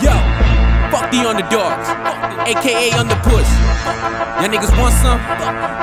Yo, fuck the underdogs, aka Underpuss. Y'all niggas want some?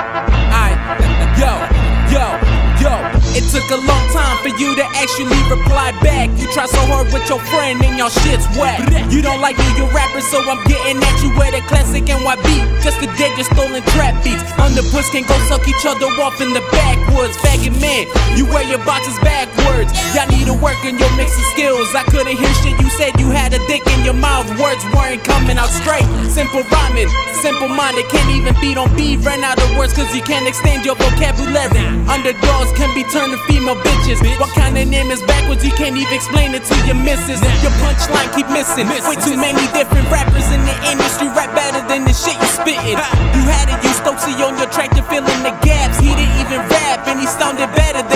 Took a long time for you to actually reply back. You try so hard with your friend and your shit's whack. You don't like me, you rapper, so I'm getting at you with a classic NY beat. Just a dead, just stolen trap beats. Underpuss can go suck each other off in the backwoods. Faggot man, you wear your boxes backwards. Y'all need to work on your mixing skills. I couldn't hear shit you said. You had a dick in your mouth. Words weren't coming out straight. Simple rhyming, simple minded. Can't even beat on beat. Ran out of words cause you can't extend your vocabulary. Underdogs can be turned female bitches. What kind of name is Backwoods? You can't even explain it to your missus. Your punchline keep missing. Way too many different rappers in the industry. Rap better than the shit you spitting. You had it, you Stokesy on your track to fill in the gaps. He didn't even rap and he sounded better.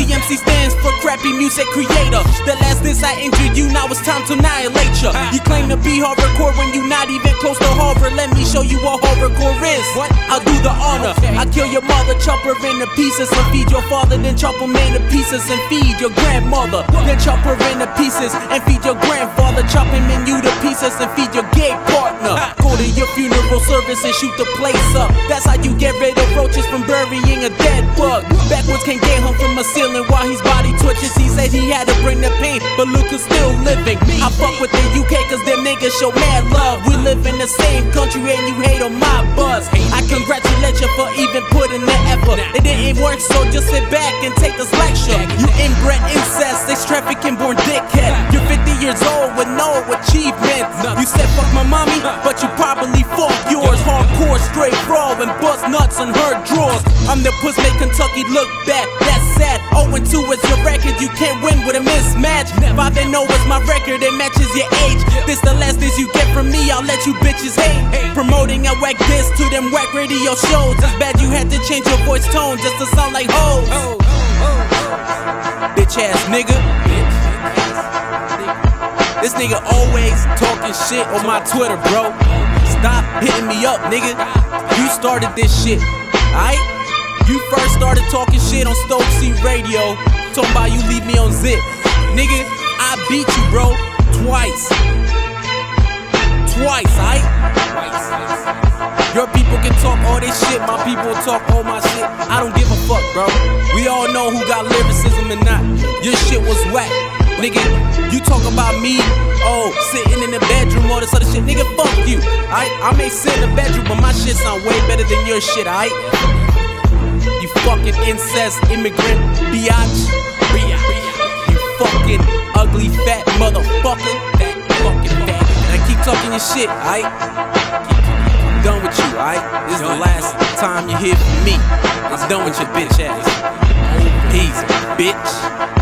CMC stands for crappy music creator. The last diss I injured you, now it's time to annihilate ya. Ah. You claim to be hardcore when you're not even close to Harvard. Let me show you what hardcore is. What? I'll do the honor. I kill your mother, chop her into pieces, and feed your father, then chop him into pieces and feed your grandmother. Then chop her into pieces and feed your grandfather. Chop him in you to pieces and feed your gay partner. Ah. Go to your funeral service and shoot the place up. That's how you get rid of roaches from burying a dead bug. Backwoods can't get home from a ceiling while his body twitches. He said he had to bring the pain, but Luke is still living. I fuck with the UK cause them niggas show mad love. We live in the same country and you hate on my buzz. I congratulate you for even putting the effort. It didn't work, so just sit back and take this lecture. You inbred incest, sex trafficking born dickhead. You're 50 years old with no achievements. You said fuck my mommy, but you probably fuck yours. Hardcore, straight brawl and bust nuts on her drawers. I'm the puss make Kentucky look back. That's sad. 0 and 2 is your record. You can't win with a mismatch. 5 and 0 is my record. It matches your age. This the last diss you get from me. I'll let you bitches hate. Promoting a whack diss to them whack radio shows. It's bad you had to change your voice tone just to sound like hoes. Bitch ass nigga. Nigga always talking shit on my Twitter, bro. Stop hitting me up, nigga. You started this shit, alright? You first started talking shit on Stokesy Radio. Talking about you leave me on zip. Nigga, I beat you, bro. Twice. Twice, alright? Your people can talk all this shit, my people talk all my shit. I don't give a fuck, bro. We all know who got lyricism and not. Your shit was whack. Nigga, you talk about me, oh, sitting in the bedroom, all this other shit. Nigga, fuck you. I I may sit in the bedroom, but my shit sound way better than your shit, alright? You fucking incest immigrant biatch. You fucking ugly fat motherfucker. That fucking fat. And I keep talking your shit, alright? I'm done with you, alright? This is the last time you hear from me. I'm done with your bitch ass. Peace, bitch.